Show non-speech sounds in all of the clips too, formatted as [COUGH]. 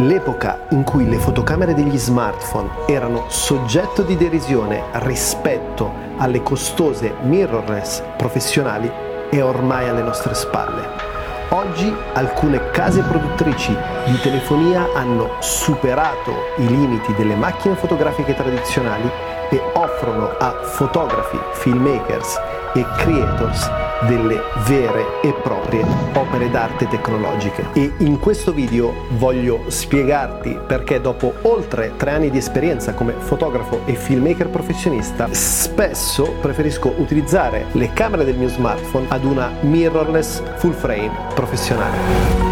L'epoca in cui le fotocamere degli smartphone erano soggetto di derisione rispetto alle costose mirrorless professionali è ormai alle nostre spalle. Oggi alcune case produttrici di telefonia hanno superato i limiti delle macchine fotografiche tradizionali e offrono a fotografi, filmmakers e creators delle vere e proprie opere d'arte tecnologiche. E in questo video voglio spiegarti perché dopo oltre tre anni di esperienza come fotografo e filmmaker professionista, spesso preferisco utilizzare le camere del mio smartphone ad una mirrorless full frame professionale.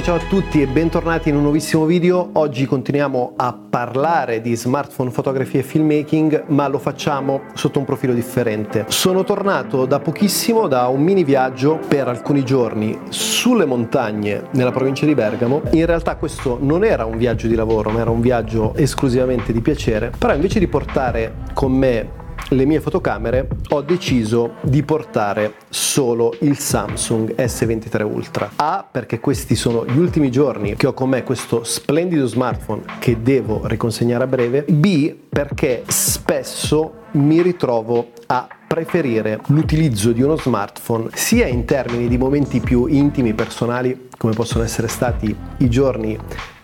Ragazzi, ciao a tutti e bentornati in un nuovissimo video. Oggi continuiamo a parlare di smartphone, fotografia e filmmaking, ma lo facciamo sotto un profilo differente. Sono tornato da pochissimo da un mini viaggio per alcuni giorni sulle montagne nella provincia di Bergamo. In realtà questo non era un viaggio di lavoro, ma era un viaggio esclusivamente di piacere, però invece di portare con me le mie fotocamere ho deciso di portare solo il Samsung S23 Ultra. A perché questi sono gli ultimi giorni che ho con me questo splendido smartphone che devo riconsegnare a breve. B perché spesso mi ritrovo a preferire l'utilizzo di uno smartphone sia in termini di momenti più intimi, personali, come possono essere stati i giorni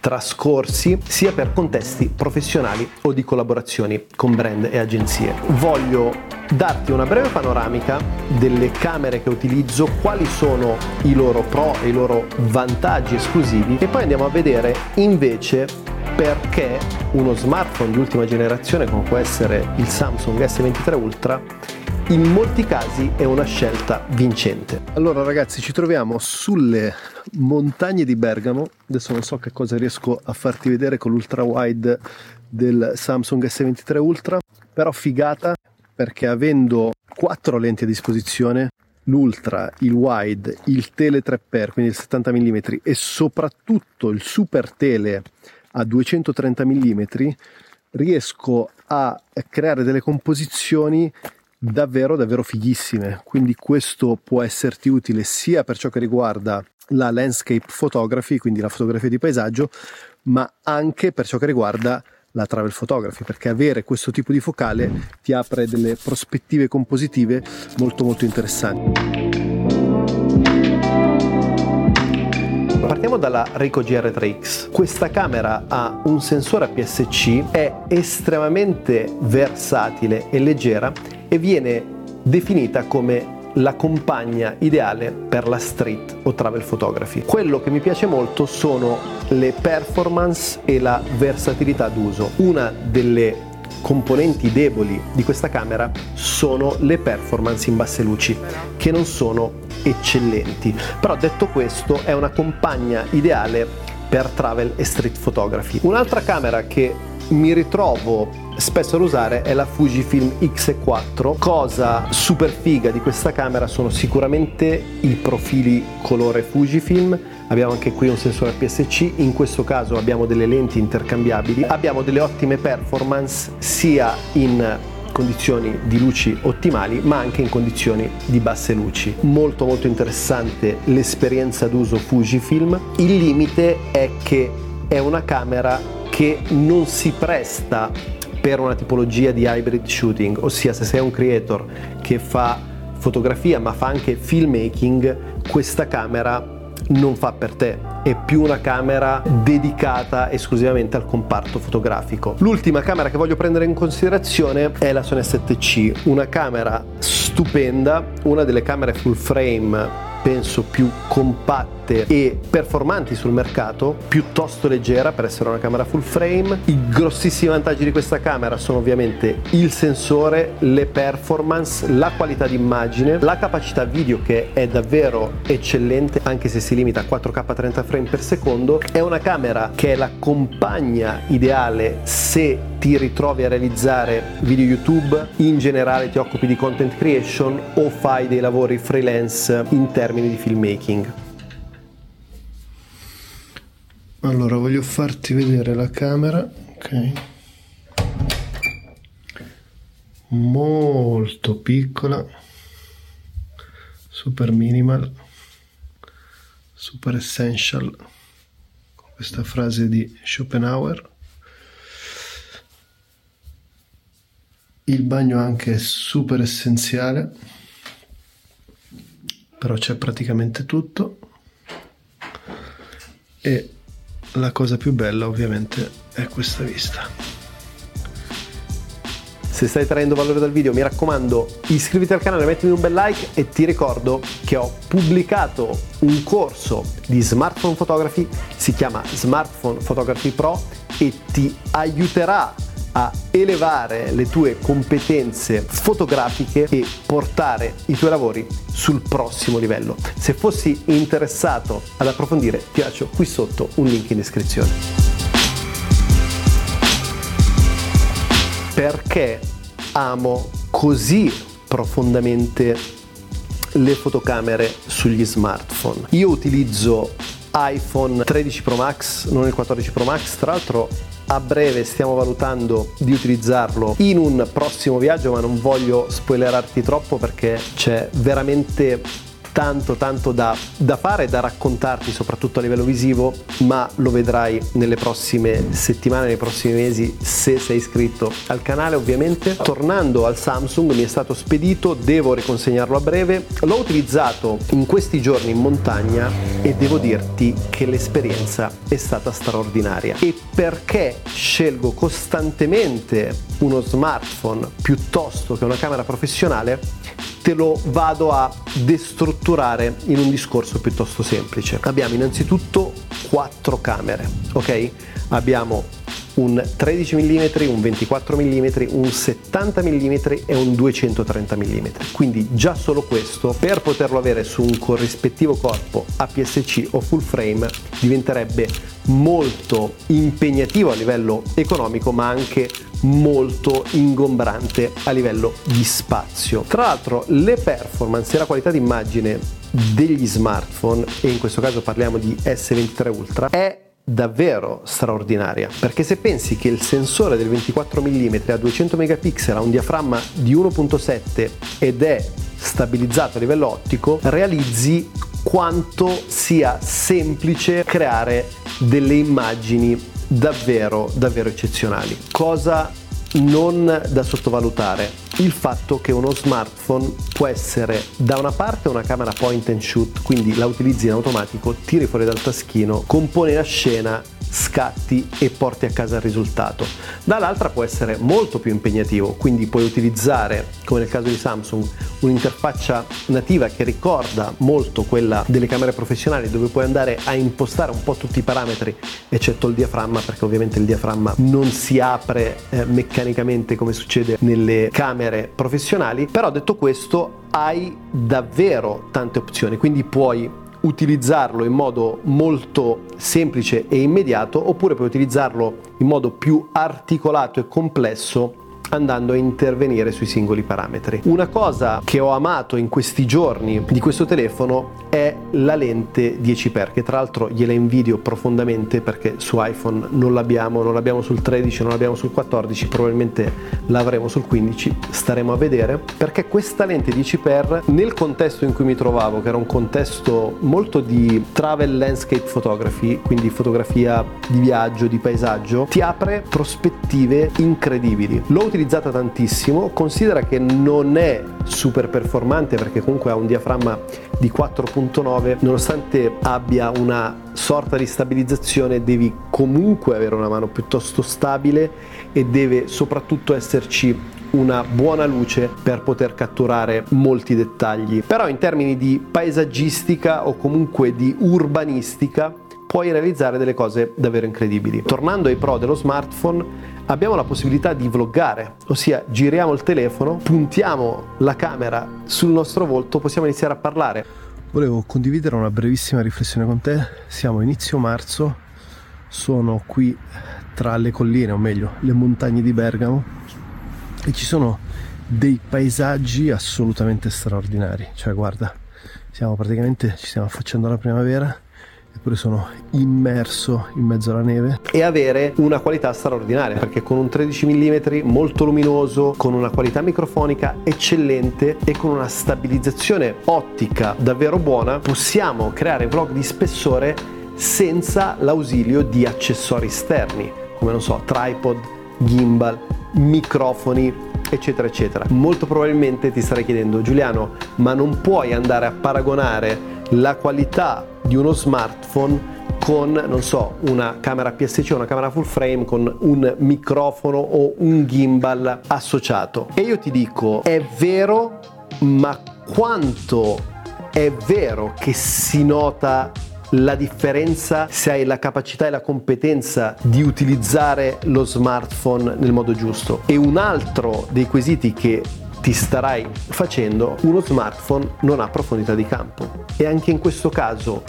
trascorsi sia per contesti professionali o di collaborazioni con brand e agenzie. Voglio darti una breve panoramica delle camere che utilizzo, quali sono i loro pro e i loro vantaggi esclusivi e poi andiamo a vedere invece perché uno smartphone di ultima generazione come può essere il Samsung S23 Ultra in molti casi è una scelta vincente. Allora ragazzi ci troviamo sulle montagne di Bergamo, adesso non so che cosa riesco a farti vedere con l'ultra wide del Samsung S23 Ultra, però figata perché avendo quattro lenti a disposizione, l'ultra, il wide, il tele 3x, quindi il 70 mm e soprattutto il super tele a 230 mm, riesco a creare delle composizioni davvero davvero fighissime quindi questo può esserti utile sia per ciò che riguarda la landscape photography quindi la fotografia di paesaggio ma anche per ciò che riguarda la travel photography perché avere questo tipo di focale ti apre delle prospettive compositive molto molto interessanti Partiamo dalla Ricoh GR3X. Questa camera ha un sensore APS-C, è estremamente versatile e leggera e viene definita come la compagna ideale per la street o travel photography. Quello che mi piace molto sono le performance e la versatilità d'uso. Una delle componenti deboli di questa camera sono le performance in basse luci, che non sono eccellenti. Però detto questo è una compagna ideale per travel e street photography. Un'altra camera che mi ritrovo spesso ad usare è la Fujifilm X4. Cosa super figa di questa camera sono sicuramente i profili colore Fujifilm, abbiamo anche qui un sensore APS-C, in questo caso abbiamo delle lenti intercambiabili, abbiamo delle ottime performance sia in condizioni di luci ottimali ma anche in condizioni di basse luci. Molto molto interessante l'esperienza d'uso Fujifilm. Il limite è che è una camera che non si presta per una tipologia di hybrid shooting, ossia se sei un creator che fa fotografia ma fa anche filmmaking, questa camera non fa per te, è più una camera dedicata esclusivamente al comparto fotografico. L'ultima camera che voglio prendere in considerazione è la Sony 7C, una camera stupenda, una delle camere full frame penso più compatte e performanti sul mercato, piuttosto leggera per essere una camera full frame. I grossissimi vantaggi di questa camera sono ovviamente il sensore, le performance, la qualità d'immagine, la capacità video che è davvero eccellente anche se si limita a 4K 30 frame per secondo. È una camera che è la compagna ideale se ti ritrovi a realizzare video YouTube, in generale ti occupi di content creation o fai dei lavori freelance in termini di filmmaking. Allora voglio farti vedere la camera, ok. Molto piccola, super minimal, super essential, questa frase di Schopenhauer. Il bagno anche è super essenziale, però c'è praticamente tutto. E la cosa più bella ovviamente è questa vista. Se stai traendo valore dal video mi raccomando iscriviti al canale, mettimi un bel like e ti ricordo che ho pubblicato un corso di smartphone photography, si chiama Smartphone Photography Pro e ti aiuterà a elevare le tue competenze fotografiche e portare i tuoi lavori sul prossimo livello. Se fossi interessato ad approfondire ti lascio qui sotto un link in descrizione. perché amo così profondamente le fotocamere sugli smartphone. Io utilizzo iPhone 13 Pro Max, non il 14 Pro Max, tra l'altro a breve stiamo valutando di utilizzarlo in un prossimo viaggio, ma non voglio spoilerarti troppo perché c'è veramente tanto tanto da, da fare, da raccontarti soprattutto a livello visivo, ma lo vedrai nelle prossime settimane, nei prossimi mesi se sei iscritto al canale ovviamente. Tornando al Samsung mi è stato spedito, devo riconsegnarlo a breve, l'ho utilizzato in questi giorni in montagna e devo dirti che l'esperienza è stata straordinaria. E perché scelgo costantemente uno smartphone piuttosto che una camera professionale? te lo vado a destrutturare in un discorso piuttosto semplice. Abbiamo innanzitutto quattro camere, ok? Abbiamo un 13 mm, un 24 mm, un 70 mm e un 230 mm. Quindi già solo questo, per poterlo avere su un corrispettivo corpo APS-C o full frame, diventerebbe molto impegnativo a livello economico, ma anche molto ingombrante a livello di spazio. Tra l'altro le performance e la qualità d'immagine degli smartphone, e in questo caso parliamo di S23 Ultra, è davvero straordinaria perché se pensi che il sensore del 24 mm a 200 megapixel ha un diaframma di 1.7 ed è stabilizzato a livello ottico realizzi quanto sia semplice creare delle immagini davvero, davvero eccezionali. Cosa non da sottovalutare il fatto che uno smartphone può essere da una parte una camera point and shoot, quindi la utilizzi in automatico, tiri fuori dal taschino, compone la scena scatti e porti a casa il risultato. Dall'altra può essere molto più impegnativo, quindi puoi utilizzare, come nel caso di Samsung, un'interfaccia nativa che ricorda molto quella delle camere professionali dove puoi andare a impostare un po' tutti i parametri, eccetto il diaframma, perché ovviamente il diaframma non si apre eh, meccanicamente come succede nelle camere professionali, però detto questo hai davvero tante opzioni, quindi puoi utilizzarlo in modo molto semplice e immediato oppure puoi utilizzarlo in modo più articolato e complesso andando a intervenire sui singoli parametri. Una cosa che ho amato in questi giorni di questo telefono è la lente 10x che tra l'altro gliela invidio profondamente perché su iPhone non l'abbiamo, non l'abbiamo sul 13, non l'abbiamo sul 14, probabilmente l'avremo sul 15, staremo a vedere perché questa lente 10x nel contesto in cui mi trovavo, che era un contesto molto di travel landscape photography, quindi fotografia di viaggio, di paesaggio, ti apre prospettive incredibili. L'ho utilizzata tantissimo, considera che non è super performante perché comunque ha un diaframma di 4.9 nonostante abbia una sorta di stabilizzazione devi comunque avere una mano piuttosto stabile e deve soprattutto esserci una buona luce per poter catturare molti dettagli però in termini di paesaggistica o comunque di urbanistica puoi realizzare delle cose davvero incredibili. Tornando ai pro dello smartphone, abbiamo la possibilità di vloggare, ossia giriamo il telefono, puntiamo la camera sul nostro volto, possiamo iniziare a parlare. Volevo condividere una brevissima riflessione con te. Siamo inizio marzo, sono qui tra le colline, o meglio, le montagne di Bergamo e ci sono dei paesaggi assolutamente straordinari. Cioè, guarda, siamo praticamente ci stiamo affacciando alla primavera eppure sono immerso in mezzo alla neve. E avere una qualità straordinaria, perché con un 13 mm molto luminoso, con una qualità microfonica eccellente e con una stabilizzazione ottica davvero buona, possiamo creare vlog di spessore senza l'ausilio di accessori esterni, come non so, tripod, gimbal, microfoni, eccetera eccetera. Molto probabilmente ti starei chiedendo Giuliano, ma non puoi andare a paragonare la qualità di uno smartphone con, non so, una camera PSC, una camera full frame con un microfono o un gimbal associato. E io ti dico, è vero, ma quanto è vero che si nota la differenza se hai la capacità e la competenza di utilizzare lo smartphone nel modo giusto. E un altro dei quesiti che ti starai facendo, uno smartphone non ha profondità di campo. E anche in questo caso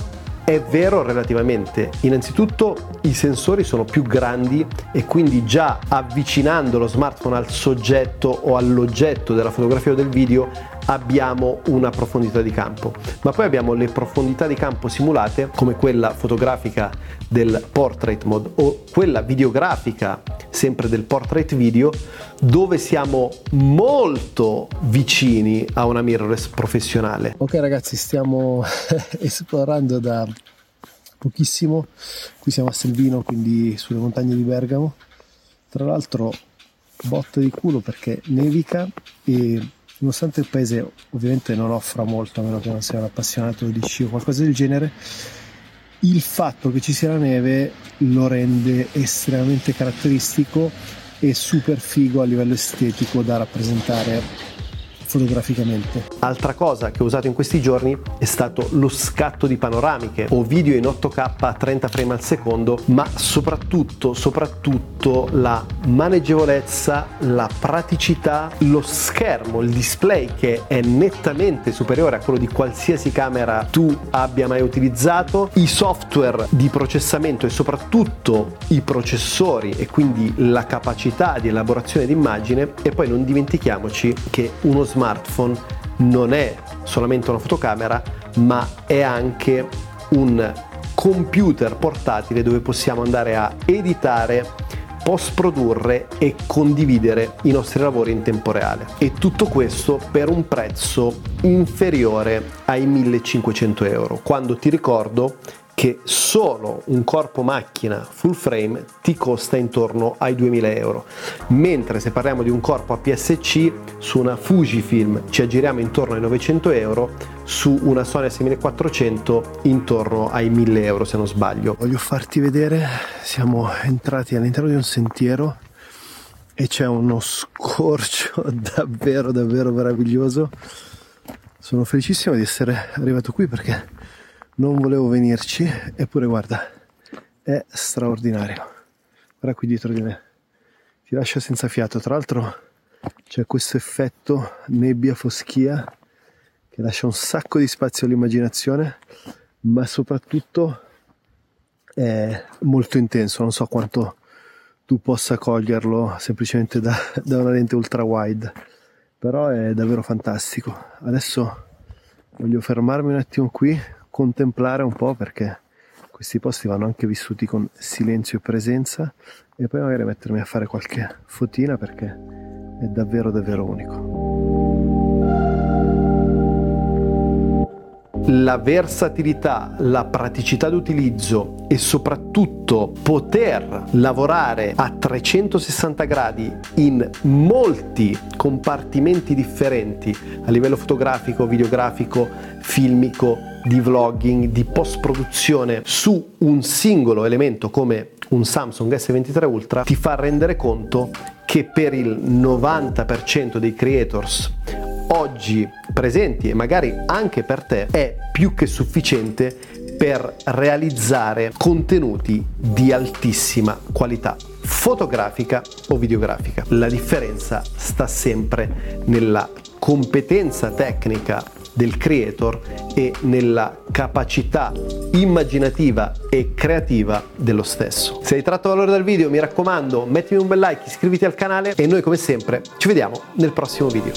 è vero relativamente. Innanzitutto i sensori sono più grandi e quindi già avvicinando lo smartphone al soggetto o all'oggetto della fotografia o del video abbiamo una profondità di campo. Ma poi abbiamo le profondità di campo simulate come quella fotografica del portrait mode o quella videografica sempre del portrait video dove siamo molto vicini a una mirrorless professionale. Ok ragazzi, stiamo [LAUGHS] esplorando da pochissimo. Qui siamo a Selvino, quindi sulle montagne di Bergamo. Tra l'altro botta di culo perché nevica e nonostante il paese ovviamente non offra molto, a meno che non sia un appassionato di sci o qualcosa del genere, il fatto che ci sia la neve lo rende estremamente caratteristico e super figo a livello estetico da rappresentare fotograficamente. Altra cosa che ho usato in questi giorni è stato lo scatto di panoramiche. O video in 8K a 30 frame al secondo, ma soprattutto, soprattutto la maneggevolezza, la praticità, lo schermo, il display che è nettamente superiore a quello di qualsiasi camera tu abbia mai utilizzato, i software di processamento e soprattutto i processori e quindi la capacità di elaborazione di immagine e poi non dimentichiamoci che uno smartphone non è solamente una fotocamera, ma è anche un computer portatile dove possiamo andare a editare, post produrre e condividere i nostri lavori in tempo reale. E tutto questo per un prezzo inferiore ai 1500 euro, quando ti ricordo che solo un corpo macchina full frame ti costa intorno ai 2000 euro, mentre se parliamo di un corpo APS-C su una Fujifilm ci aggiriamo intorno ai 900 euro, su una Sony S1400 intorno ai 1000 euro se non sbaglio. Voglio farti vedere, siamo entrati all'interno di un sentiero e c'è uno scorcio [LAUGHS] davvero davvero meraviglioso. Sono felicissimo di essere arrivato qui perché non volevo venirci, eppure guarda, è straordinario. Guarda qui dietro di me, ti lascia senza fiato. Tra l'altro c'è questo effetto nebbia foschia che lascia un sacco di spazio all'immaginazione, ma soprattutto è molto intenso. Non so quanto tu possa coglierlo semplicemente da, da una lente ultra wide, però è davvero fantastico. Adesso voglio fermarmi un attimo qui contemplare un po' perché questi posti vanno anche vissuti con silenzio e presenza e poi magari mettermi a fare qualche fotina perché è davvero davvero unico. la versatilità, la praticità d'utilizzo e soprattutto poter lavorare a 360 gradi in molti compartimenti differenti a livello fotografico, videografico, filmico, di vlogging, di post produzione su un singolo elemento come un Samsung S23 Ultra ti fa rendere conto che per il 90% dei creators oggi presenti e magari anche per te è più che sufficiente per realizzare contenuti di altissima qualità fotografica o videografica. La differenza sta sempre nella competenza tecnica del creator e nella capacità immaginativa e creativa dello stesso. Se hai tratto valore dal video mi raccomando mettimi un bel like, iscriviti al canale e noi come sempre ci vediamo nel prossimo video.